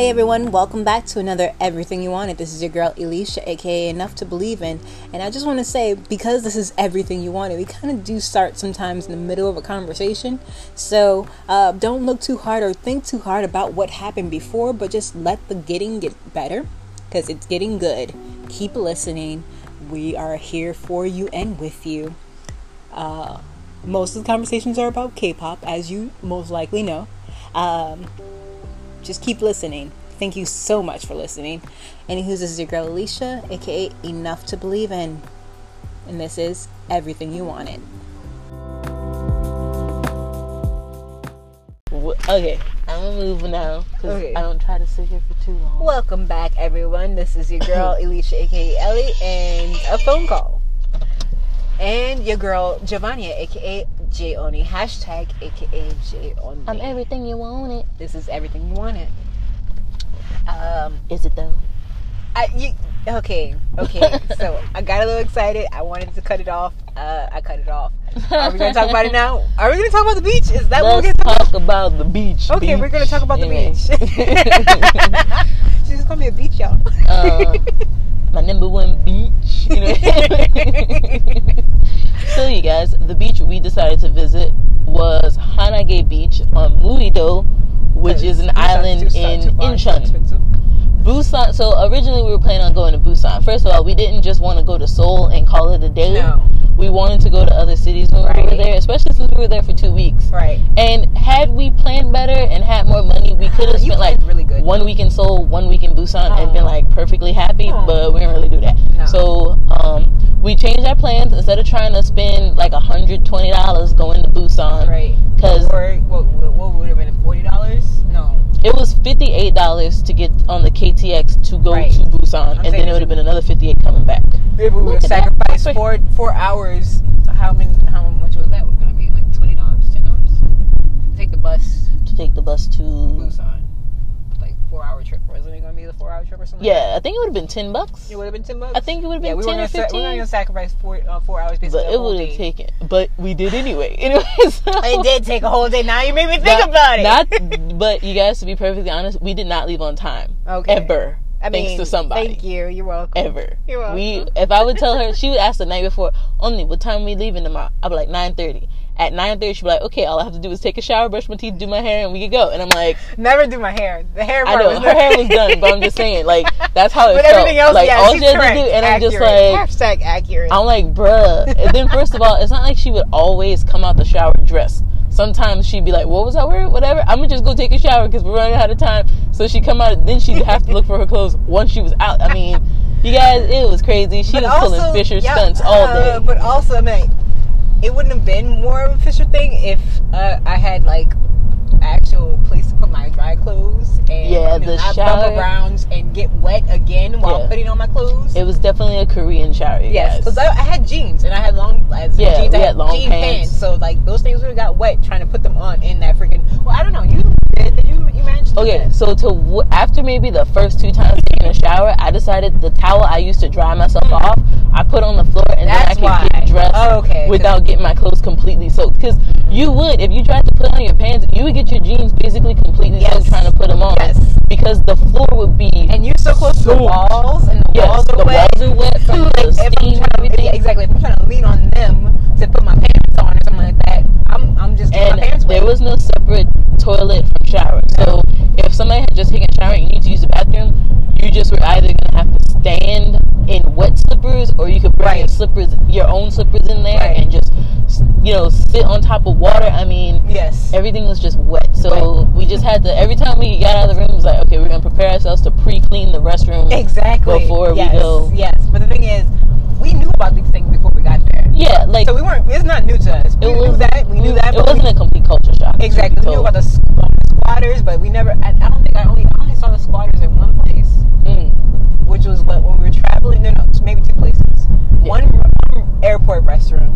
Hey everyone, welcome back to another Everything You Wanted. This is your girl Elisha, aka Enough to Believe in. And I just want to say, because this is Everything You Wanted, we kind of do start sometimes in the middle of a conversation. So uh, don't look too hard or think too hard about what happened before, but just let the getting get better because it's getting good. Keep listening. We are here for you and with you. Uh, most of the conversations are about K pop, as you most likely know. Um, just keep listening. Thank you so much for listening. Anywho, this is your girl Elisha, aka Enough to Believe in. And this is Everything You Wanted. Okay, I'm gonna move now because Okay. I don't try to sit here for too long. Welcome back, everyone. This is your girl Elisha, aka Ellie, and a phone call. And your girl Giovannia, aka J Oni. Hashtag aka J Oni. I'm everything you wanted. this is everything you wanted. Um, Is it though? I you okay okay. so I got a little excited. I wanted to cut it off. Uh, I cut it off. Are we gonna talk about it now? Are we gonna talk about the beach? Is that what we're gonna talk? talk about the beach. Okay, we're gonna talk about the Anyway. beach. she just called me a beach, y'all. Uh, my number one beach. You know? so you guys, the beach we decided to visit was Hanage Beach on Muido, which is an Busan- island in Incheon. Busan. So originally we were planning on going to Busan. First of all, we didn't just want to go to Seoul and call it a day. No. We wanted to go to other cities when we were there, especially since we were there for two weeks. Right. And had we planned better and had more money, we could have spent like really good. one week in Seoul, one week in Busan, and been like perfectly happy. Aw. But we didn't really do that. No. So um, we changed our plans. Instead of trying to spend like hundred twenty dollars going to Busan, Right. because what, what, what would have been forty dollars? No. it was fifty eight dollars to get on the KTX to go Right. to Busan, and then it would have been another fifty eight coming back. If we would have Look at that. sacrificed four four hours, how many? How much was that? Was gonna be like twenty dollars, ten dollars. Take the bus To take the bus to to Busan. Like four hour trip. Wasn't it gonna be the four hour trip or something? yeah, I think it would have been ten bucks. It would have been ten bucks. I think it would have Yeah, been we were ten gonna or sa- we were fifteen. gonna sacrifice four uh, four hours but it would have taken. But we did anyway. Anyway, so, It did take a whole day. Now you made me think Not- about it. Not, but you guys, to be perfectly honest, we did not leave on time. Okay. Ever. I mean, thanks mean, to somebody. Thank you. You're welcome. Ever. You're welcome. We, if I would tell her, she would ask the night before, only what time we leaving tomorrow? I'd be like nine thirty. At nine thirty, she'd be like, okay, all I have to do is take a shower, brush my teeth, do my hair, and we could go. And I'm like, Never do my hair. The hair. I know was her hair was done, but I'm just saying, like that's how it But felt. everything else, like yeah, all she's she had correct. to do, and I'm just like, hashtag accurate. I'm like, bruh. And then first of all, it's not like she would always come out the shower dressed. Sometimes she'd be like, "What was I wearing? Whatever. I'm gonna just go take a shower because we're running out of time." So she'd come out. Then she'd have to look for her clothes once she was out. I mean, you guys, it was crazy. She But was pulling Fisher yeah, stunts all uh, day. But also, I mean, it wouldn't have been more of a Fisher thing if uh, I had like actual place to put my dry clothes and Yeah, you know, the not shower- bump around and get wet again while Yeah. putting on my clothes. it was definitely a Korean shower. You Yes, because I, I had jeans and I had long as Yeah, jeans. I had, had long jean pants. So like those things would have got wet trying to put them on in that freaking. Well, I don't know. You did? Did you? You managed Okay, that? so to w- after maybe the first two times taking a shower, I decided the towel I used to dry myself off, I put on the floor and That's then I can why. get dressed Oh, okay, without getting my clothes completely soaked. Because you mm-hmm. would, if you tried to put on your pants, you would get your jeans basically completely Yes. soaked trying to put them on. Yes. Because the floor would be And you're so close to the walls, and the yes, walls are the wet. walls are wet from like the if I'm steam trying to, everything. yeah, exactly. If I'm trying to lean on them to put my pants on or something like that, I'm I'm just and my pants wet. there was no separate toilet from shower. So if somebody had just taken a shower and you need to use the bathroom, you just were either gonna have to stand in wet slippers or you could bring your Right. slippers, your own slippers in there Right. and just you know sit on top of water. I mean. yes. Everything was just wet, so we just had to. Every time we got out of the room, it was like, okay, we're gonna prepare ourselves to pre-clean the restroom Exactly. before yes. we go. Yes, but the thing is, we knew about these things before we got there. Yeah, like So we weren't. It's not new to us. We it knew was that. We knew that. It wasn't a complete culture shock. exactly. We knew about the um, squatters, but we never. I, I don't think I only I only saw the squatters in one place, Mm. Which was what when we were traveling. No, no, maybe two places. Yeah. One, airport restroom,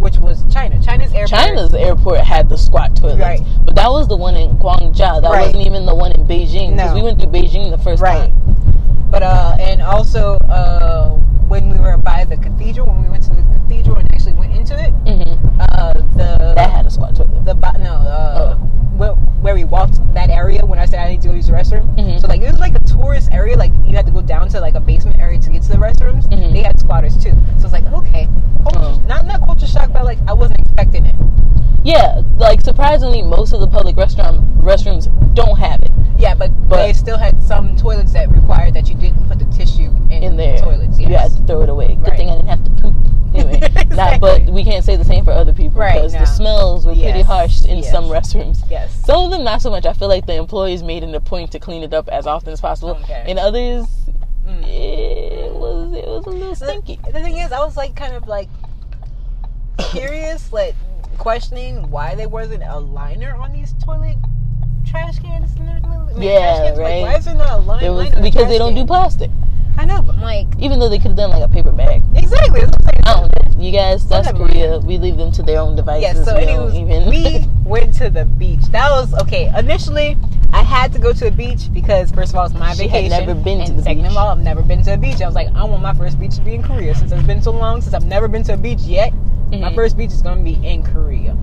which was China. China's airport. China's airport had the squat toilets, Right. but that was the one in Guangzhou. That Right. wasn't even the one in Beijing because No. we went through Beijing the first Right. time. But uh, and also uh, when we were by the cathedral, when we went to the cathedral and actually went into it, hmm uh, the That had a squat toilet. the no uh, Oh. Where, where we walked that area when I said I need to go use the restroom. Mhm. So like it was like a tourist area. Like you had to go down to like a basement area to get to the restrooms. Mhm. They had squatters too. So it's like okay, culture, Oh. not not culture shock, but like I wasn't expecting it. Yeah, like surprisingly, most of the public restaurant restrooms don't have it Yeah, but, But- they still had some toilets that required that you didn't put the tissue in, in there. the toilets. Yes. You had to throw it away. Good Right. thing I didn't have to poop. Anyway, not, but we can't say the same for other people Right, because no. the smells were pretty harsh in yes. some restrooms. yes. Some of them not so much. I feel like the employees made it a point to clean it up as often as possible. Okay. In others, Mm. it was it was a little stinky. The, the thing is, I was like kind of like curious, like questioning why there wasn't a liner on these toilet trash cans. and. I mean, Yeah, trash cans, right. Like, why is there not a line? Was line on the because they don't do plastic. I know, but like Even though they could have done like a paper bag. exactly. That's what I'm I don't know. You guys, that's Korea. We leave them to their own devices. Yeah, so we even. we went to the beach. That was okay. Initially, I had to go to a beach because first of all, it's my She had vacation. never been to the second beach. of all, I've never been to a beach. I was like, I want my first beach to be in Korea since it's been so long since I've never been to a beach yet. My Mhm. first beach is gonna be in Korea.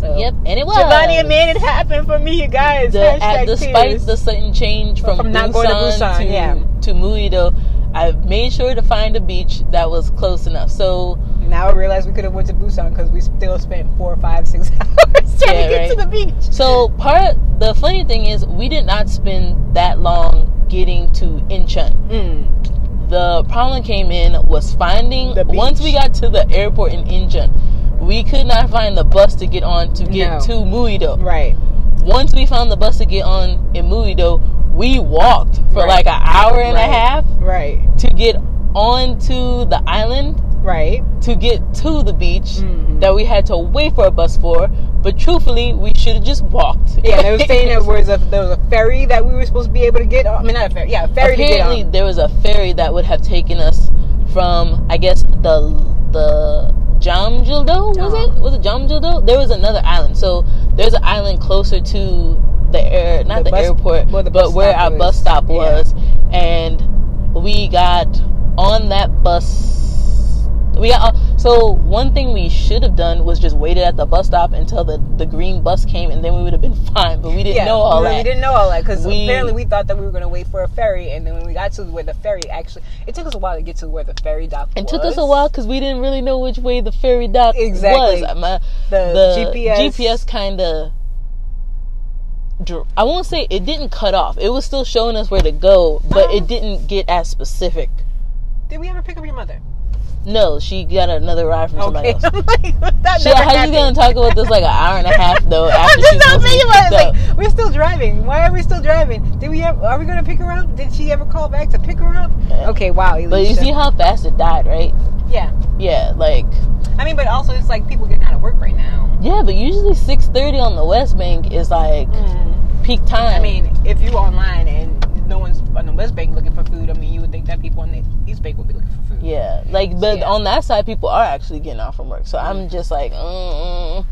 So Yep, and it was. Giovanni made it happen for me, you guys. the, at, despite tears. the sudden change from, From not going to Busan, to, yeah. to Muido, I made sure to find a beach that was close enough. So now I realize we could have went to Busan because we still spent four, five, six hours trying Yeah, to get right. to the beach. so part the funny thing is we did not spend that long getting to Incheon. Mm. The problem came in was finding The beach. once we got to the airport in Incheon, we could not find the bus to get on to get No. to Muido. Right. Once we found the bus to get on in Muido, we walked for Right. like an hour and Right. a half Right. to get onto the island Right. to get to the beach Mhm. that we had to wait for a bus for. But truthfully, we should have just walked. Yeah, they were saying there was a there was a ferry that we were supposed to be able to get. on. I mean, not a ferry. Yeah, a ferry Apparently, to get on. there was a ferry that would have taken us from, I guess, the the Jamjindo was Uh-huh. it? Was it Jamjindo? There was another island. So there's an island closer to the air, not The the, bus- airport, where the but where our was. bus stop Yeah. was, and we got on that bus. We got uh, so one thing we should have done was just waited at the bus stop until the the green bus came, and then we would have been fine. But we didn't yeah, know all we, that. we didn't know all that because apparently we thought that we were going to wait for a ferry, and then when we got to where the ferry actually, it took us a while to get to where the ferry dock It was. took us a while because we didn't really know which way the ferry dock Exactly. was. My, The, the GPS. GPS kind of. I won't say it didn't cut off. It was still showing us where to go, but Oh. it didn't get as specific. Did we ever pick up your mother? No, she got another ride from somebody Okay, else. I'm like, that She, how you gonna talk about this like an hour and a half though I'm just not supposed to be thinking about it. Like, we're still driving. Why are we still driving? Did we? Ever, are we going to pick her up? Did she ever call back to pick her up? Yeah. Okay, wow. But you see how fast it died, right? yeah. Yeah, like I mean, but also it's like people getting out of work right now. yeah, but usually six thirty on the West Bank is like peak time. I mean, if you're online and no one's on the West Bank looking for food, I mean, you would think that people on the East Bank would be looking for food. Yeah, like, but Yeah. on that side, people are actually getting off from work. So I'm just like, mm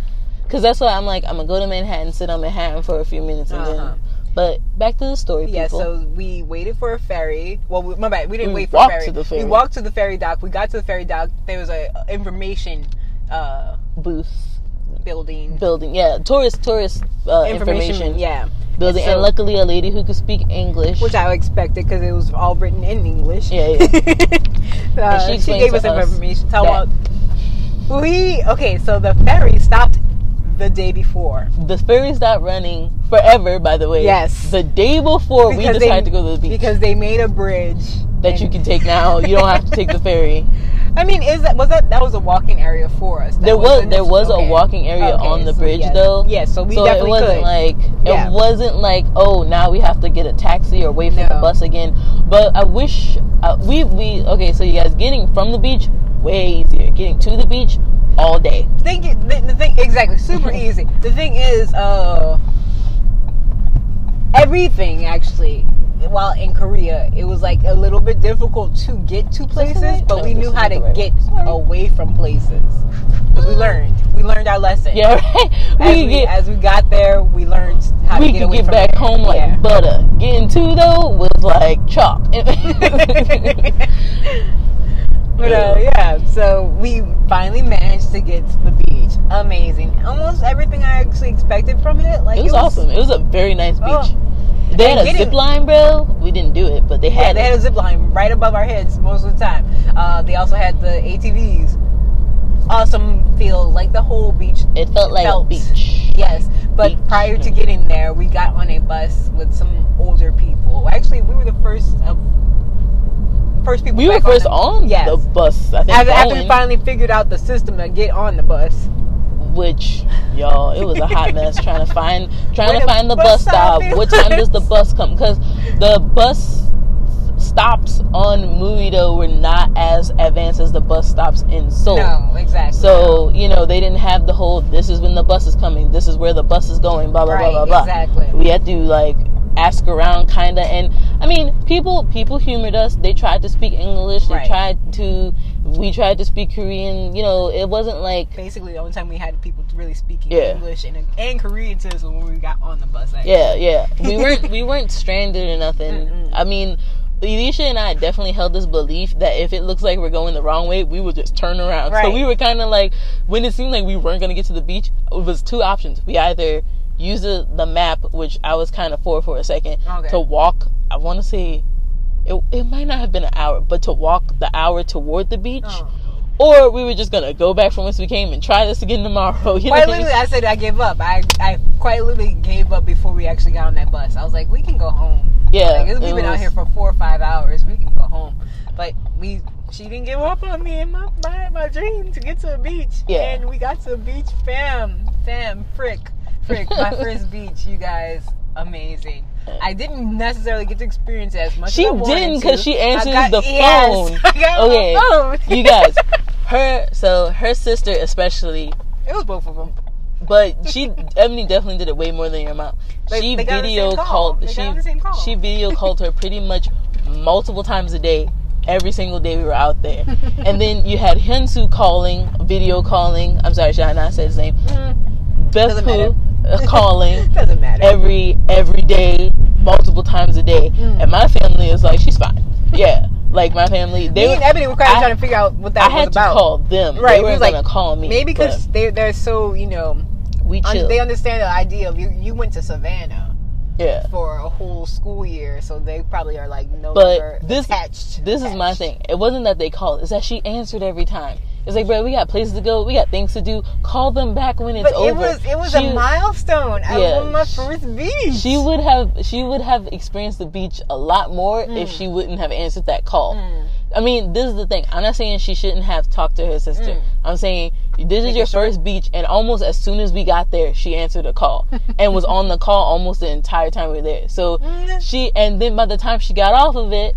because that's why I'm like, I'm gonna go to Manhattan, sit on Manhattan for a few minutes, and Uh-huh. then. But back to the story, Yeah, so we waited for a ferry. Well, we, my bad, we didn't We wait for a ferry. the ferry. We walked to the ferry dock. We got to the ferry dock. There was a information uh, Booth building. building, yeah, tourist tourist uh, information, yeah. building, So- and luckily a lady who could speak English. Which I expected because it was all written in English. Yeah, Uh, she she, gave us us information. Tell about we okay. So the ferry stopped the day before. the ferry stopped running forever. By the way, Yes. the day before we decided they- to go to the beach because they made a bridge that you can take now. You don't have to take the ferry. I mean, is that was that that was a walking area for us? That There was wasn't- there was okay. a walking area Okay, on the so bridge yes. though. Yeah, so we so it wasn't could. like Yeah. it wasn't like oh now we have to get a taxi or wait for the bus again. But I wish uh, we we okay. So you guys getting from the beach way easier. Getting to the beach all day. Think the, the thing exactly super easy. The thing is, uh, everything actually. While in Korea, it was like a little bit difficult to get to places, but No, we knew how to right get away from places. 'Cause we learned, we learned our lesson. Yeah, right. We as could we, get as we got there, we learned how we to get could away get from back there. home like Yeah. butter. Getting to though was like chalk. Uh, yeah, so we finally managed to get to the beach. Amazing. Almost everything I actually expected from it. Like it was awesome. It was a very nice beach. Oh. They had a getting- zip line, bro. We didn't do it, but they Yeah, had they it. had a zip line right above our heads most of the time. Uh, they also had the ATVs. Awesome feel, like the whole beach. it felt like felt- a beach. Yes, but Beach. prior to getting there, we got on a bus with some older people. Actually, we were the first of first people. We were first the, on Yes. the bus. I think After, after we finally figured out the system to get on the bus. which y'all, it was a hot mess trying to find trying to the find the bus bus stop stop. What time does the bus come? Because the bus stops on Muido were not as advanced as the bus stops in Seoul. No, exactly. So, you know, they didn't have the whole this is when the bus is coming, this is where the bus is going, blah blah right, blah blah blah. exactly. We had to like ask around kinda and I mean people people humored us. They tried to speak English, they Right. tried to we tried to speak Korean, you know, it wasn't like Basically, the only time we had people really speaking Yeah. English and, and Korean to us was when we got on the bus. actually. Yeah, yeah. We weren't we weren't stranded or nothing. Mm-mm. I mean, Elisha and I definitely held this belief that if it looks like we're going the wrong way, we would just turn around. So we were kind of like when it seemed like we weren't going to get to the beach, it was two options. We either use the, the map, which I was kind of for for a second, Okay. to walk. I want to say it, it might not have been an hour, but to walk the hour toward the beach. Oh. Or we were just gonna go back from whence we came and try this again tomorrow. You know Quite mean? literally, I said I gave up. I, I quite literally gave up before we actually got on that bus. I was like, we can go home. Yeah, Like, we've been out here for four or five hours. We can go home. But we, she didn't give up on me and my, my, my dream to get to a beach. Yeah. And we got to a beach, fam, fam, frick, frick. my first beach, you guys, amazing. I didn't necessarily get to experience it as much. She as I didn't because she answers got- the yes, phone. Okay, phone. you guys, her so her sister especially, It was both of them. but she Ebony definitely did it way more than your mom. She they got the video call. called she on the same call. she video called her pretty much multiple times a day. Every single day we were out there, and then you had Hensu calling, video calling. I'm sorry, should I not say his name? Mm, Beth Pooh matter. uh, calling doesn't matter. every every day, multiple times a day, Mm. and my family is like, she's fine. Yeah, like my family, they me were and Ebony were kind of trying to figure out what that I was had to about. call them. Right, They we weren't was gonna like, call me. Maybe because they they're so you know we un- they understand the idea of you. You went to Savannah yeah. for a whole school year, so they probably are like no But this- attached. This is my thing. It wasn't that they called. It's that she answered every time. It's like, bro, we got places to go. We got things to do. Call them back when it's But over. it was it was She- a milestone. I Yeah, was on my first beach. She would have. She would have experienced the beach a lot more if Mm. she wouldn't have answered that call. Mm. I mean, this is the thing. I'm not saying she shouldn't have talked to her sister. Mm. I'm saying this is your first beach, and almost as soon as we got there, she answered a call and was on the call almost the entire time we were there. So Mm. she, and then by the time she got off of it,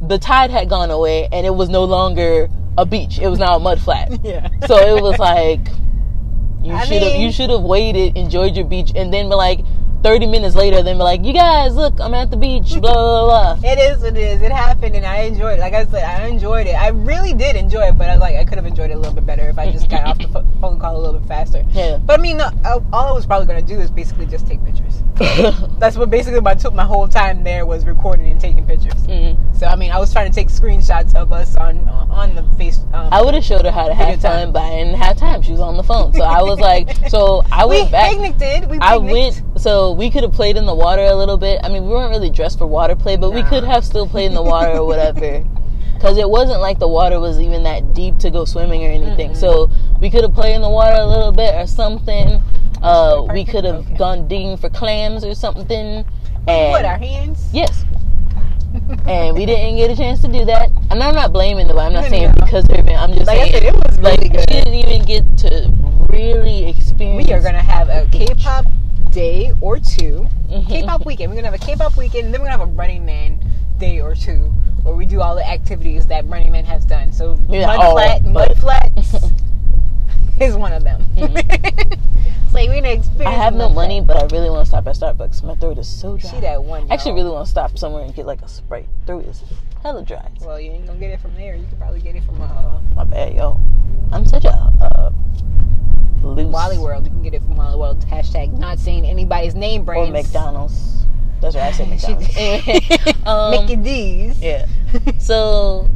the tide had gone away, and it was no longer a beach. It was now a mud flat. yeah. So it was like you should have you should have waited, enjoyed your beach, and then be like thirty minutes later, then be like, you guys, look, I'm at the beach, blah blah blah. It is what it is. It happened, and I enjoyed it. Like I said, I enjoyed it. I really did enjoy it, but I like, I could have enjoyed it a little bit better if I just got off the phone call a little bit faster. Yeah. But I mean, no, I- all I was probably gonna do is basically just take pictures. That's what basically my took my whole time there was recording and taking pictures. Mm. So I mean, I was trying to take screenshots of us on on the face. Um, I would have showed her how to have time. but I didn't have time. She was on the phone, so I was like, so I we went back. picnicked. We I went, so we could have played in the water a little bit. I mean, we weren't really dressed for water play, but we could have still played in the water or whatever. Because it wasn't like the water was even that deep to go swimming or anything. Mm-mm. So we could have played in the water a little bit or something. Uh, we could have Okay. gone digging for clams or something. And What our hands? yes, and we didn't get a chance to do that. And I'm not blaming them. I'm not saying because they're. I'm just Like I saying said, it was like really good. she didn't even get to really experience. We are gonna have a K-pop day or 2 Mhm. K-pop weekend. We're gonna have a K-pop weekend, and then we're gonna have a Running Man day or two, where we do all the activities that Running Man has done. So Yeah, mud flat, mud flats is one of them. Mhm. it's like we're gonna experience. I have no money, but I really want to stop at Starbucks. My throat is so dry. See that one? I actually y'all. really want to stop somewhere and get like a Sprite. Throat is hella dry. Well, you ain't gonna get it from there. You can probably get it from uh, My bad, yo. I'm such a uh, loose. Wally World. You can get it from Wally World. Hashtag not saying anybody's name. or McDonald's. That's right. I said McDonald's. Um, Mickey D's. Yeah. So,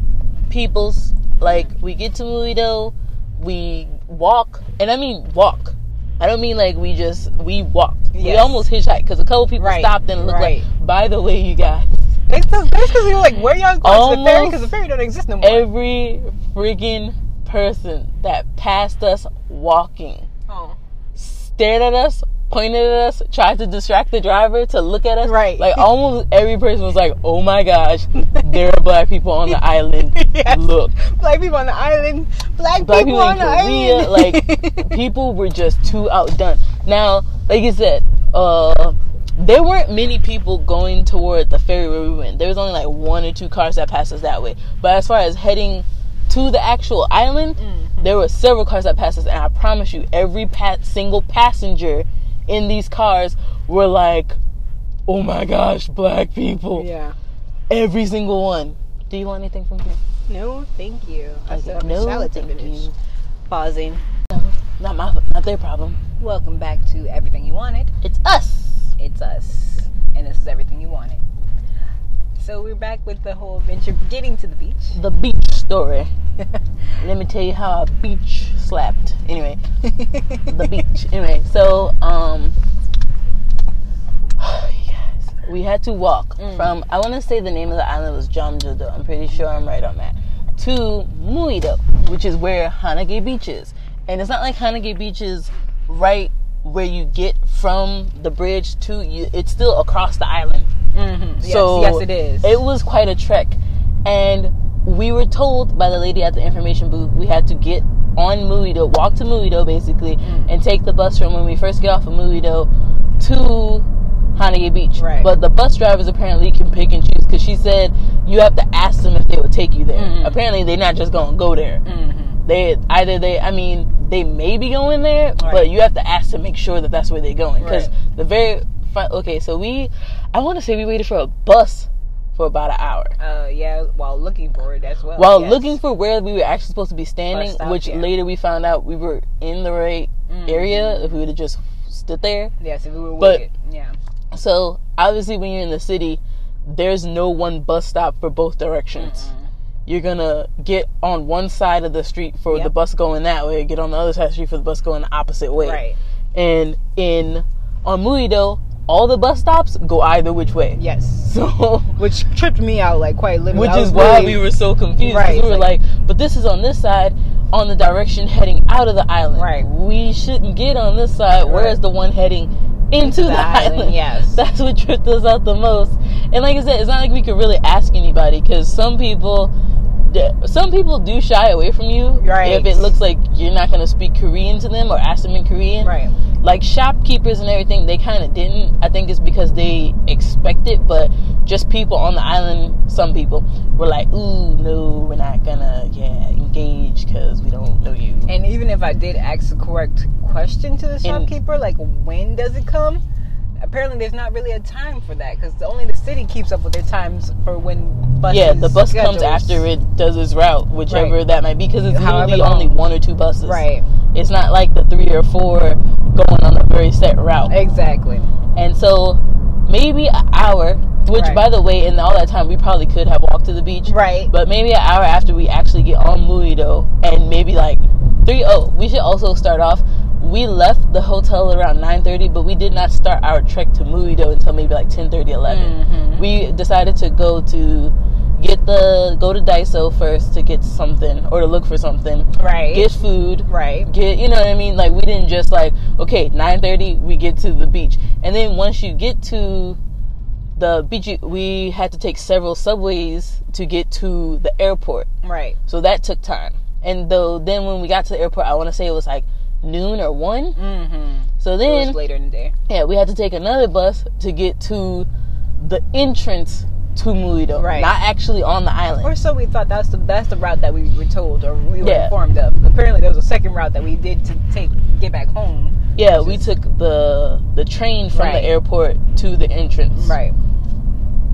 peoples, like, we get to Muido, we walk, and I mean walk. I don't mean like we just we walked. We almost hitchhiked because a couple people Right, stopped and looked right. like. By the way, you guys, That's because we were like, where y'all going to the ferry? Because the ferry don't exist no more. every freaking person that passed us walking oh. stared at us, pointed at us, tried to distract the driver to look at us. Right. Like almost every person was like, "Oh my gosh, there are black people on the island. Yes. Look." Black people on the island. Black, Black people, people on in the island. like people were just too outdone. Now, like you said, uh, there weren't many people going toward the ferry where we went. There was only like one or two cars that passed us that way. But as far as heading to the actual island, Mm-hmm. there were several cars that passed us, and I promise you, every pa- single passenger in these cars were like, "Oh my gosh, black people!" yeah. Every single one. Do you want anything from here? No, thank you. I Okay, still have no, a salad to thank finish. you. Pausing. Not my, not their problem. Welcome back to Everything You Wanted. It's us. It's us. And this is Everything You Wanted. So we're back with the whole adventure getting to the beach. the beach story. Let me tell you how a beach slapped. Anyway, the beach. Anyway, so um, yes, we had to walk Mm. from. I want to say the name of the island was Jamjindo. I'm pretty sure I'm right on that. To Muido, which is where Hanage Beach is, and it's not like Hanage Beach is right where you get from the bridge to you. It's still across the island. Mm-hmm. Yes, So yes, it is. It was quite a trek, and we were told by the lady at the information booth we had to get on Muido, walk to Muido basically, Mm. and take the bus from when we first get off of Muido to Hanage Beach. Right. But the bus drivers apparently can pick and choose because she said you have to ask them if they will take you there. Mhm. Apparently they're not just gonna go there. mm-hmm. They either they, I mean, they may be going there, Right. but you have to ask to make sure that that's where they're going. Because Right. the very okay, so we, I want to say we waited for a bus for about an hour Uh, yeah, while looking for it as well. while yes. looking for where we were actually supposed to be standing. Stop, which yeah. later we found out we were in the right Mhm. area if we would have just stood there. Yes, if we were But-. Yeah. So obviously, when you're in the city, there's no one bus stop for both directions. Mm-mm. you're gonna get on one side of the street for Yep. the bus going that way, get on the other side of the street for the bus going the opposite way. Right. And in on Muido, all the bus stops go either which way. Yes. So Which tripped me out, like quite literally. which is why really- we were so confused. Right, We were like- like, but this is on this side, on the direction heading out of the island. Right. We shouldn't get on this side. Right. Where's the one heading into, the, island? yes. That's what tripped us out the most. And like I said, it's not like we could really ask anybody because some people, some people do shy away from you Right. if it looks like you're not going to speak Korean to them or ask them in Korean. Right. Like shopkeepers and everything, they kind of didn't. I think it's because they expect it, but just people on the island, some people were like, "Ooh, no, we're not gonna, yeah, engage because we don't know you." And even if I did ask the correct question to the shopkeeper, like when does it come? Apparently, there's not really a time for that because only the city keeps up with their times for when buses. yeah, the bus comes after it does its route, whichever Right. that might be, because it's However literally long. only one or two buses. Right. It's not like the three or four going on a very set route. Exactly. And so maybe an hour, which Right. by the way, in all that time we probably could have walked to the beach. Right. But maybe an hour after we actually get on Muido and maybe like three oh, we should also start off. We left the hotel around nine thirty, but we did not start our trek to Muido until maybe like 10 11. Mhm. We decided to go to get the go to Daiso first to get something or to look for something. Right. Get food right. get you know what I mean? Like we didn't just like okay, nine thirty we get to the beach, and then once you get to the beach, we had to take several subways to get to the airport, Right. so that took time. And though then when we got to the airport, I want to say it was like noon or one. Mm-hmm. So It then was later in the day. yeah, we had to take another bus to get to the entrance to Muido, Right. not actually on the island. Or so we thought that's the that's the route that we were told or we were Yeah. informed of. Apparently, there was a second route that we did to take get back home. yeah, we is- took the the train from Right. the airport to the entrance. Right.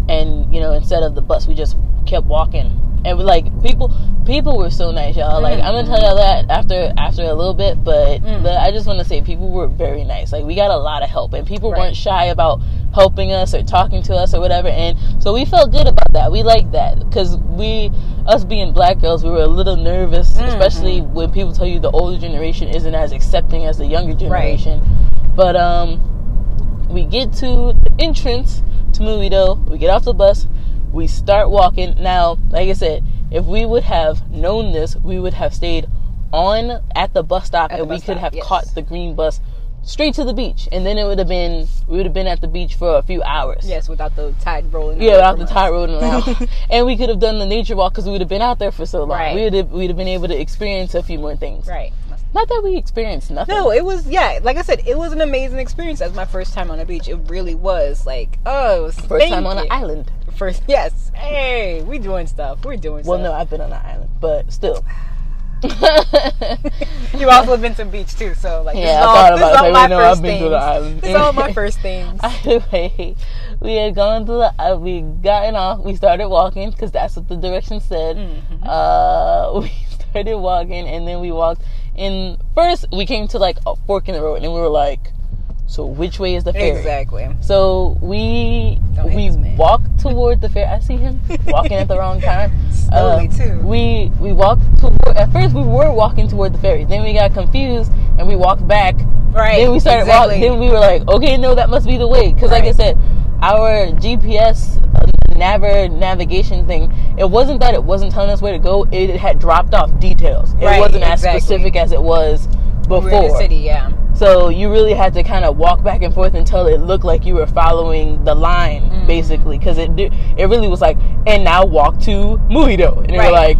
and you know instead of the bus we just kept walking and like people people were so nice y'all like i'm gonna tell y'all that after after a little bit but Mm. the, i just want to say people were very nice like we got a lot of help and people Right. weren't shy about helping us or talking to us or whatever and so we felt good about that we liked that because we us being black girls, we were a little nervous, Mm-hmm. especially when people tell you the older generation isn't as accepting as the younger generation. right. But um, we get to the entrance to Muido, we get off the bus, we start walking. Now, like I said, if we would have known this, we would have stayed on at the bus stop At and we could stop, have yes. caught the green bus straight to the beach, and then it would have been we would have been at the beach for a few hours. Yes, without the tide rolling. Yeah, without the us. tide rolling around, and we could have done the nature walk because we would have been out there for so long. Right. We would have we'd have been able to experience a few more things. Right. Not that we experienced nothing. No, it was yeah. Like I said, it was an amazing experience. As my first time on a beach, it really was. Like oh, first time on an island. First, yes. Hey, we doing stuff. We're doing Well, no. I've been on an island, but still. You also been to the beach too, so like this Yeah, is I all, thought about it. Like, my no, first I've been to things. the island. This is all my first things. Anyway, we had gone to the, uh, we gotten off, we started walking because that's what the directions said. Mm-hmm. Uh, we started walking and then we walked in. First, we came to like a fork in the road and we were like, so which way is the ferry? Exactly. So we Don't we walked toward the fair. I see him walking at the wrong time. Slowly, too. We we walked toward. At first, we were walking toward the ferry. Then we got confused and we walked back. Right. Then we started exactly. walking. Then we were like, okay, no, that must be the way. Because like I said, our GPS uh, Naver navigation thing, it wasn't that it wasn't telling us where to go. It had dropped off details. It Right, wasn't as specific as it was before. We were in the city, yeah. So you really had to kind of walk back and forth until it looked like you were following the line, Mm. basically, because it did, it really was like, and now walk to Muido, and Right. you're like,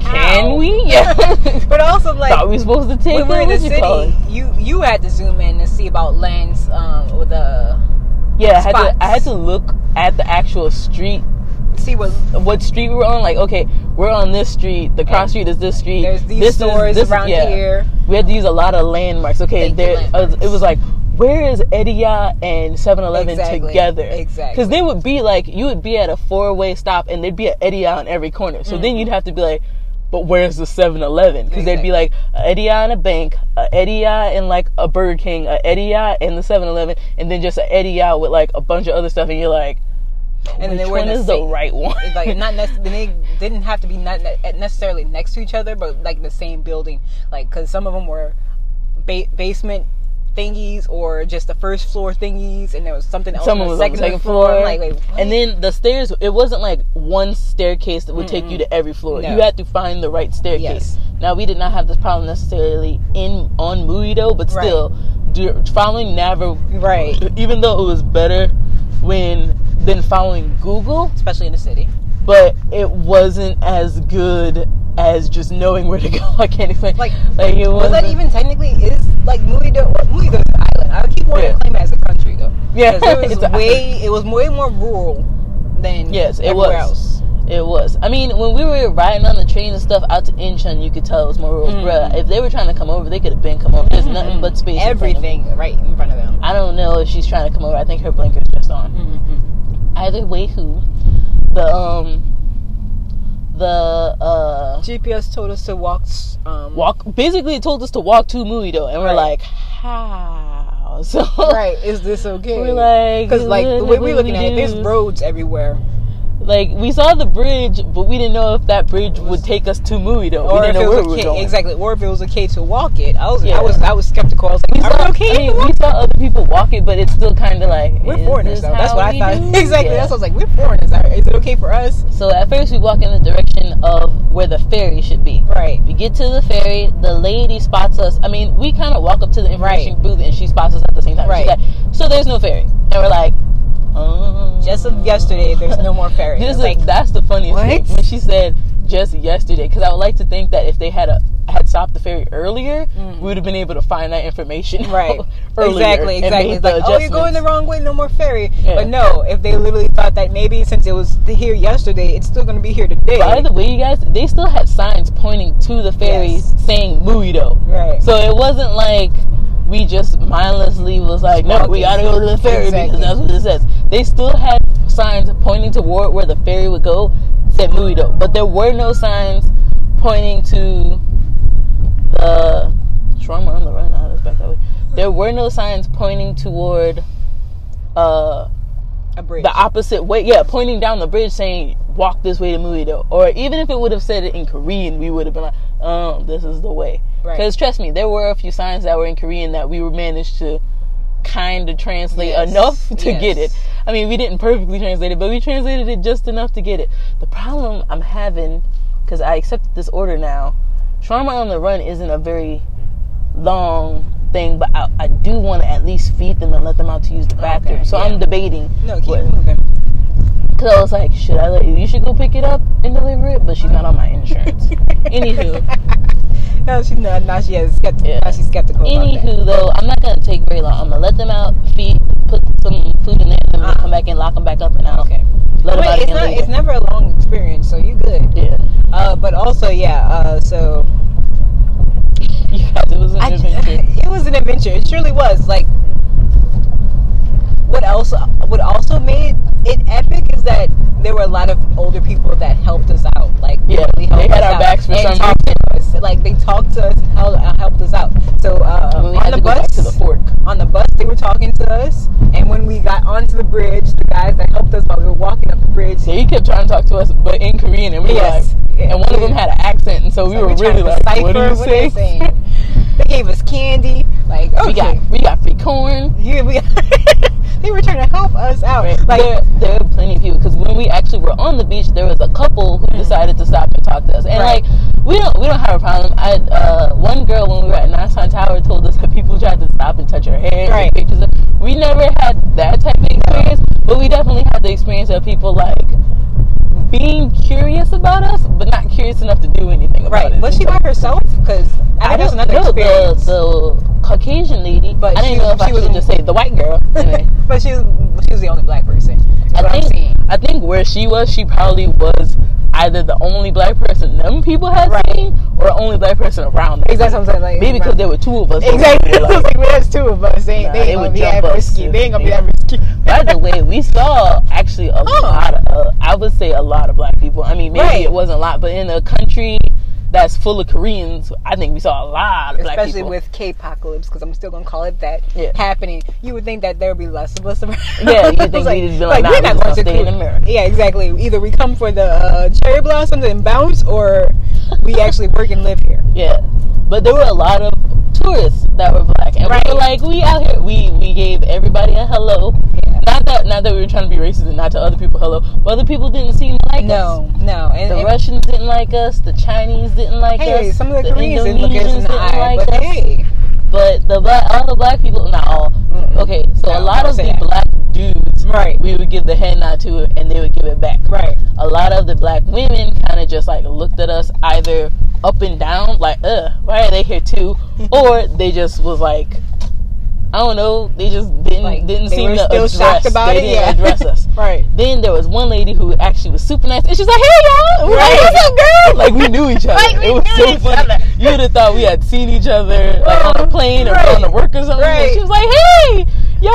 can we? Yeah. But also like Thought we supposed to take when we're in the what you city, you you had to zoom in and see about lands um, with the Yeah, I had to I had to look at the actual street, see what what street we were on. Like, okay, we're on this street. The cross street is this street. there's these this stores is, this, around yeah. here. We had to use a lot of landmarks. Okay, Thank there uh, it was like where is Ediya and 7-Eleven Exactly, together? exactly. Because they would be like you would be at a four-way stop and there'd be an Ediya on every corner. So then you'd have to be like, but where's the 7-Eleven? Because they'd be like a Ediya and a bank, a Ediya and like a Burger King, a Ediya and the 7-Eleven, and then just a Ediya with like a bunch of other stuff, and you're like, And then they were one the is same- the right one? Like not nec- they didn't have to be not necessarily next to each other, but like the same building. Like because some of them were ba- basement thingies or just the first floor thingies, and there was something else Someone on was the on the second, second floor. floor. Like, wait, and then the stairs, it wasn't like one staircase that would take you to every floor. No. You had to find the right staircase. Yes. Now, we did not have this problem necessarily in on Muido, but Right. still, do, following Naver, right, even though it was better when than following Google, especially in the city. but it wasn't as good as just knowing where to go. I can't explain. Like, like it Was that even technically is like Muido? Muido is an island. I keep wanting Yeah. to claim it as a country though. Yeah, it was way it was way more rural than Yes, it was. else. It was. I mean, when we were riding on the train and stuff out to Incheon, you could tell it was more rural. Mm. Bruh, if they were trying to come over, they could have been come over. There's nothing but space. in front of them. Everything right in front of them. I don't know if she's trying to come over. I think her blinker's just on. Mm-hmm. Either way, who the um the uh GPS told us to walk. Um, walk basically it told us to walk to Muido and we're Right. like, how? So Right? Is this okay? We're like, because like the way we're looking at it, there's roads everywhere. Like we saw the bridge, but we didn't know if that bridge would take us to Muido. Or we if didn't it know where was we were okay, going. exactly, or if it was okay to walk it. I was, Yeah. I was, I was skeptical. I was We saw, okay? I mean, we saw other people walk it, but it's still kind of like We're foreigners, though. That's what I thought. do? exactly. Yeah. That's what I was like. We're foreigners. Is it okay for us? So at first we walk in the direction of where the ferry should be. Right. We get to the ferry. The lady spots us. I mean, we kind of walk up to the information Right. booth, and she spots us at the same time. Right. like, "So there's no ferry," and we're like, um, Just of yesterday, there's no more ferry. This is, like, that's the funniest thing when she said just yesterday. Because I would like to think that if they had a had stopped the ferry earlier, we would have been able to find that information Mm. Right. earlier exactly, exactly. It's like, oh, you're going the wrong way, no more ferry. Yeah. But no, if they literally thought that maybe since it was here yesterday, it's still going to be here today. By the way, you guys, they still had signs pointing to the ferry Yes. saying Muido. right. So it wasn't like we just mindlessly was like, no, we gotta go to the ferry Exactly. because that's what it says. They still had signs pointing toward where the ferry would go, said Muido, but there were no signs pointing to the Shawarma on the right. Now let's back that way. There were no signs pointing toward uh a bridge. the opposite way. Yeah, pointing down the bridge saying walk this way to Muido. Or even if it would have said it in Korean, we would have been like, um, this is the way. Right. Because trust me, there were a few signs that were in Korean that we were managed to kind of translate Yes. enough to Yes. get it. I mean, we didn't perfectly translate it, but we translated it just enough to get it. The problem I'm having, because I accepted this order now, Trauma on the run isn't a very long thing, but I, I do want to at least feed them and let them out to use the bathroom. Okay, so yeah. I'm debating. No, keep what- moving. Cause I was like, should I let you should go pick it up and deliver it? But she's not on my insurance. Anywho, No, she no, now she has skeptical. Yeah. Now she's skeptical anywho though, I'm not gonna take very long. I'm gonna let them out, feed, put some food in there, and then Uh-huh. come back and lock them back up, and I'll Okay. let out it's not. later. It's never a long experience, so you good. yeah, Uh, but also, yeah. Uh, so guys, it was an I, adventure. it was an adventure. It surely was. Like, what else? What also made it epic is that there were a lot of older people that helped us out. Like, Yeah, really helped they had our out backs for and some talked to us. Like, they talked to us, hel- uh, helped us out. So uh, we on had the to go bus, to the fork. on the bus, they were talking to us, and when we got onto the bridge, the guys that helped us while we were walking up the bridge, So he kept trying to talk to us, but in Korean, and we Yes. like, Yeah. and one of them had an accent, and so, we were really like, what are you saying? They gave us candy. Like, okay. We got we got free corn. Yeah, we, they were trying to help us out. Right. Like, there, there are plenty of people because when we actually were on the beach, there was a couple who decided to stop and talk to us, and Mm. Right. like we don't we don't have a problem. I uh, one girl when we were at Namsan Tower told us that people tried to stop and touch her hair, Right. take pictures. Of, we never had that type of experience, but we definitely had the experience of people like being curious about us, but not curious enough to do anything about right. it. Was she by herself? Because I, I know there's don't another know the the Caucasian lady, But I didn't she- know if she I was- just say the white girl. Anyway. but she was she was the only black person. I think. I think where she was, she probably was either the only black person them people had Right. seen, or the only black person around them. Exactly what I'm saying. Like, Maybe because there were two of us. exactly. was like- like, well, there's two of us. They, Nah, they ain't gonna be that risky. They ain't gonna be that risky. By the way, we saw actually a lot of, uh, I would say a lot of black people. I mean, maybe Right. it wasn't a lot, but in a country that's full of Koreans, I think we saw a lot of black Especially with K-apocalypse, because I'm still gonna call it that Yeah. happening. You would think that there would be less of us around. Yeah, you think It's we'd be like, nah, we're not going gonna stay in America. Yeah, exactly. Either we come for the uh, cherry blossoms and bounce, or we actually work and live here. Yeah, but there were a lot of tourists that were black, and Right. we were like, we out here. We we gave everybody a hello. Yeah. Not that not that we were trying to be racist and not to other people hello, but other people didn't seem like us. No, no. And, The and- Russians didn't like us. The Chinese didn't like hey, us. some of the, Koreans didn't look us in Indonesians the didn't eye, like but us. hey, But the black, all the black people, not all. Mm-mm. Okay, so No, a lot of the that. black dudes, Right. we would give the head nod to, and they would give it back. right. A lot of the black women kind of just like looked at us either up and down, like, "Uh, why are they here too?" or they just was like, I don't know, they just didn't Like, didn't seem to still address. shocked about they it, didn't yeah. address us. Right. Then there was one lady who actually was super nice, and she's like, "Hey y'all, We're like, what's up, girl?" Like we knew each other. Like, we it was knew so each funny. other. You would have thought we had seen each other like on a plane or Right. on the work or something. Right. she was like, "Hey, y'all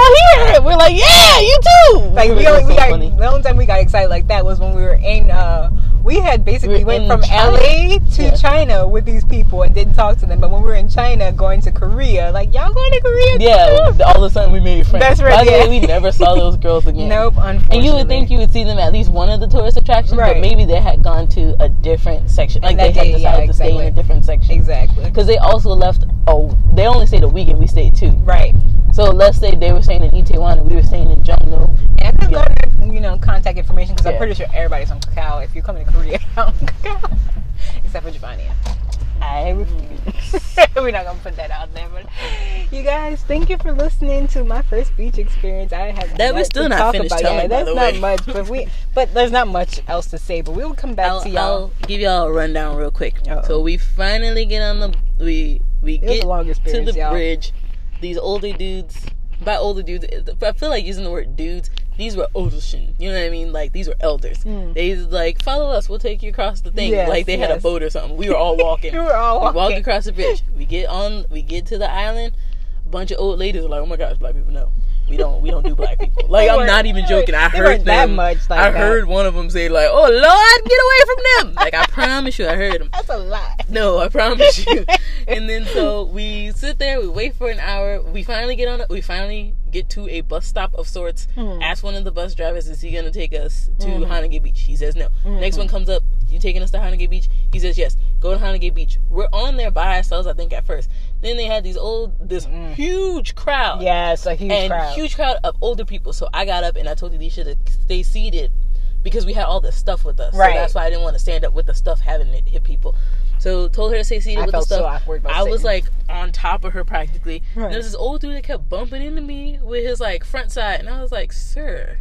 here?" We're like, "Yeah, you too." Like we, was only, we so got funny. the only time we got excited like that was when we were in. Uh, we had basically We were went from China. LA to Yeah. China with these people and didn't talk to them. But when we were in China, going to Korea, like y'all going to Korea? Yeah, too?" all of a sudden we made friends. That's right, By the yeah. way, we never saw those girls again. Nope. Unfortunately. And you would think you would see them at least one of the tourist attractions, Right. but maybe they had gone to a different section. Like they had day, yeah, decided to stay in a different section. exactly Because they also left. Oh, they only stayed a week, and we stayed two. right. So let's say they were staying in Itaewon and we were staying in Jongno. And I could Yeah. have gotten you know contact information because I'm pretty sure everybody's on Kakao if you're coming to Korea. on Kakao. Except for Giovanni. I mm. refuse. We're not gonna put that out there, but you guys, thank you for listening to my first beach experience. I have That we're still to not finished about. telling, Yeah, that's not way. much, but we, but there's not much else to say. But we will come back I'll, to y'all. I'll give y'all a rundown real quick. Uh-oh. So we finally get on the we we It get to the y'all. bridge. These older dudes, by older dudes, I feel like using the word dudes. These were Odelshin. You know what I mean? Like these were elders. Mm. They like follow us. We'll take you across the thing. Yes, like they had a boat or something. We were all walking. we were all walking. We walk walking. across the bridge. We get on. We get to the island. A bunch of old ladies are like, "Oh my gosh, black people no." We don't we don't do black people. Like I'm weren't- even joking. I heard weren't that much like I that. heard one of them say like, "Oh Lord, get away from them!" Like I promise you, I heard them. That's a lot. No, I promise you. and then so we sit there, we wait for an hour. We finally get on. A, we finally get to a bus stop of sorts. Hmm. Ask one of the bus drivers, "Is he gonna take us to Mhm. Hanage Beach?" He says no. Next Hmm. one comes up. You taking us to Hanage Beach? He says yes. Go to Hanage Beach. We're on there by ourselves, I think, at first. Then they had these old, this Mm. huge crowd Yes, a huge and crowd. huge crowd of older people. So I got up and I told Elisha to stay seated because we had all this stuff with us. Right. So that's why I didn't want to stand up with the stuff having it hit people. So told her to stay seated I with the so stuff. awkward about I was like on top of her practically. Right. And there was this old dude that kept bumping into me with his like front side, and I was like, "Sir,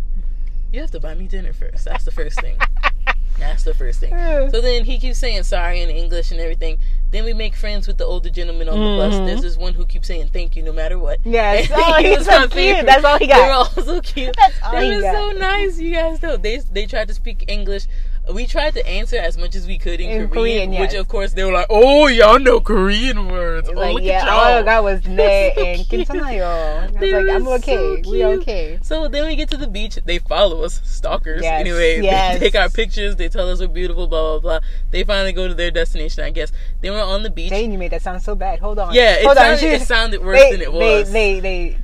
you have to buy me dinner first. That's the first thing. That's the first thing." Yeah. So then he keeps saying sorry in English and everything. Then we make friends with the older gentleman on the bus. Mhm. There's this one who keeps saying thank you no matter what. Yes. Oh, he was so my cute. favorite. That's all he got. They were all so cute. That's all They he were got. so nice, you guys. Though they they tried to speak English We tried to answer as much as we could in, In Korean, Korean, which yes. of course they were like, "Oh, y'all know Korean words. Oh, like, look yeah, at all I y'all." got was ne so and cute. 괜찮아요. I was They like, were I'm so okay. we cute. okay. So then we get to the beach. They follow us, stalkers. Yes, Anyway, yes. they take our pictures. They tell us we're beautiful. Blah blah blah. They finally go to their destination. I guess they were on the beach. Dang, you made that sound so bad. Hold on. yeah, it Hold on. sounded, it sounded worse they, than it they, was. they, they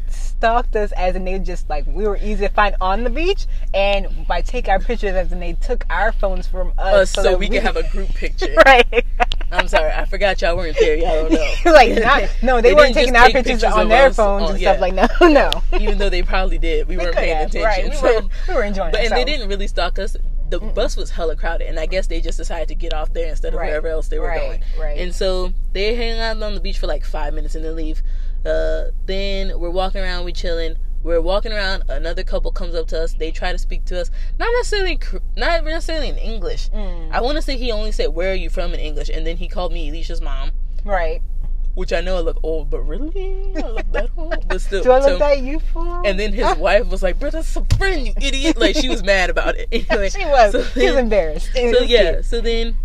stalked us as in they just like we were easy to find on the beach, and by take our pictures as in they took our phones from us, us so, that we, can have a group picture. right. I'm sorry, I forgot y'all weren't there. Y'all don't know. like not, no, they, They weren't taking our pictures, pictures on their us phones on- and yeah. stuff like no, no. Even though they probably did, we weren't paying have, attention. right? We were, we were enjoying but and they didn't really stalk us. The bus was hella crowded, and I guess they just decided to get off there instead of Right, wherever else they were right, going. right. And so they hang out on the beach for like five minutes and then leave. Uh, then we're walking around, we chilling. We're walking around. Another couple comes up to us. They try to speak to us, not necessarily, in not necessarily in English. Mm. I want to say he only said, "Where are you from?" in English, and then he called me Elisha's mom, Right. which I know I look old, but really, I look that old, but still. Do I look so- that youthful? and then his wife was like, "Bro, that's a friend, you idiot!" Like she was mad about it. Anyway, she was. so she was embarrassed. It so was yeah, cute. so then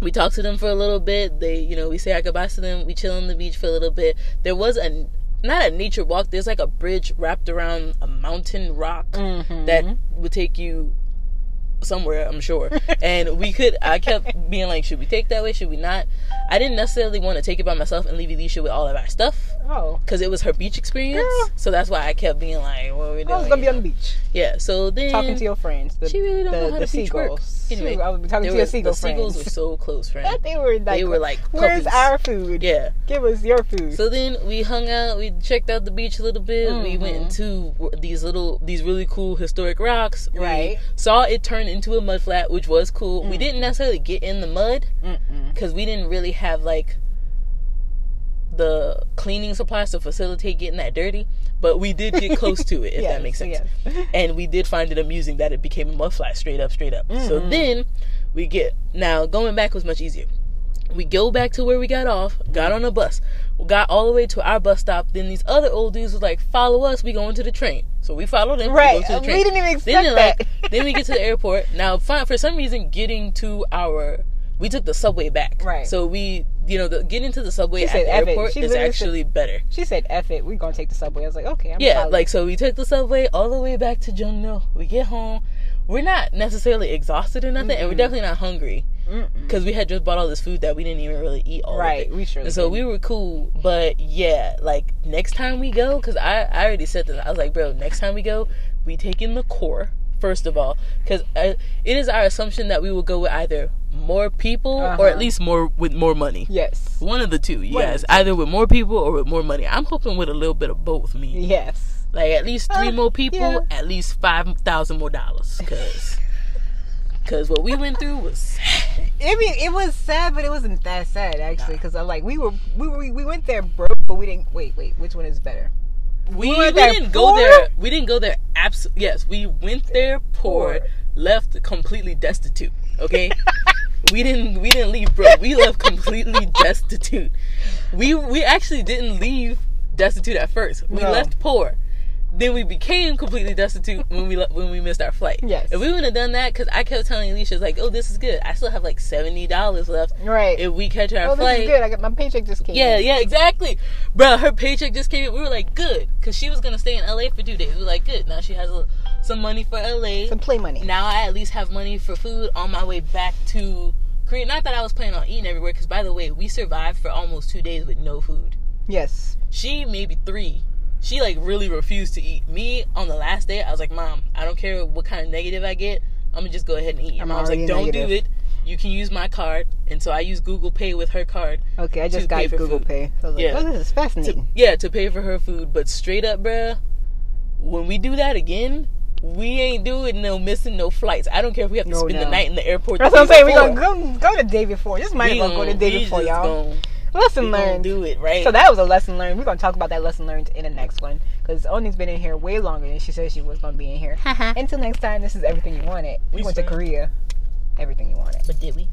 we talk to them for a little bit. They, you know, we say our goodbyes to them. We chill on the beach for a little bit. There was a not a nature walk. There's like a bridge wrapped around a mountain rock Mhm. that would take you somewhere. I'm sure. and we could. I kept being like, should we take that way? Should we not? I didn't necessarily want to take it by myself and leave Elisha with all of our stuff Oh, because it was her beach experience. Girl. So that's why I kept being like, what are we doing? I was gonna be on the beach Yeah. So then talking to your friends. The, she really don't the, know how the to beach work. seagulls. Anyway, I was talking to your seagull the seagulls friends. were so close, friends. they were like, They were like "Where's our food? Yeah. give us your food." So then we hung out. We checked out the beach a little bit. We Mhm. went to these little, these really cool historic rocks. We Right. Saw it turn into a mud flat, which was cool. We Mm. didn't necessarily get in the mud because we didn't really have like the cleaning supplies to facilitate getting that dirty. But we did get close to it, if Yes, that makes sense. yes. and we did find it amusing that it became a mud flat straight up straight up so Mhm. then we get now going back was much easier we go back to where we got off got on a bus got all the way to our bus stop then these other old dudes was like follow us we going to the train so we followed them Right. we, the We didn't even expect they're that. like, then we get to the airport now for some reason getting to our we took the subway back Right. so we you know the getting to the subway She at said, the airport is actually better She said, "F it, we're gonna take the subway." I was like, "Okay, I'm yeah, following." like so we took the subway all the way back to Jongno. We get home. We're not necessarily exhausted or nothing, and we're definitely not hungry because we had just bought all this food that we didn't even really eat all right, we sure. And so we were cool, but yeah, like next time we go, because I, I already said this, I was like, bro, next time we go, we take in the core first of all, because uh, it is our assumption that we will go with either more people or Uh-huh. at least more with more money. yes, One of the two, One guys, the either with more people or with more money. I'm hoping with a little bit of both. Me, yes. like at least three Uh, more people, yeah. at least five thousand more dollars. Cause, cause what we went through was I mean, it was sad, but it wasn't that sad actually, because I'm like, we were, we were, we went there broke, but we didn't. Wait, wait, which one is better? we, were we didn't go there. We didn't go there. Abs- yes, we went there poor, Poor. left completely destitute. Okay. we didn't we didn't leave broke. We left completely destitute. We we actually didn't leave destitute at first. We No. left poor. then we became completely destitute when we le- when we missed our flight. Yes. If we wouldn't have done that, because I kept telling Elisha, like, oh, this is good. I still have like seventy dollars left. Right. If we catch our flight. oh, this flight. is good. I got my paycheck just came. Yeah, in. yeah, exactly, bro. Her paycheck just came in. We were like, good, because she was gonna stay in LA for two days. We were like, good. Now she has a, some money for LA. Some play money. Now I at least have money for food on my way back to Korea. Not that I was planning on eating everywhere, because by the way, we survived for almost two days with no food. Yes. She maybe three. She like really refused to eat. Me on the last day, I was like, Mom, I don't care what kind of negative I get. I'm gonna just go ahead and eat. I'm Mom was like, Don't negative. do it. You can use my card, and so I used Google Pay with her card. Okay, I just got Google food. Pay. So I was like, Yeah. oh, this is to, fascinating. yeah, to pay for her food. But straight up, bruh, when we do that again, we ain't doing no missing no flights. I don't care if we have to No, spend the night in the airport. That's what I'm day saying. We're gonna go go the day before. Just might as well go the gon- day before, y'all. gon- Lesson we learned. do it right. So that was a lesson learned. We're gonna talk about that lesson learned in the next one because Unnie's been in here way longer than she said she was gonna be in here. Until next time, this is everything you wanted. We We went to. Korea. Everything you wanted. but did we?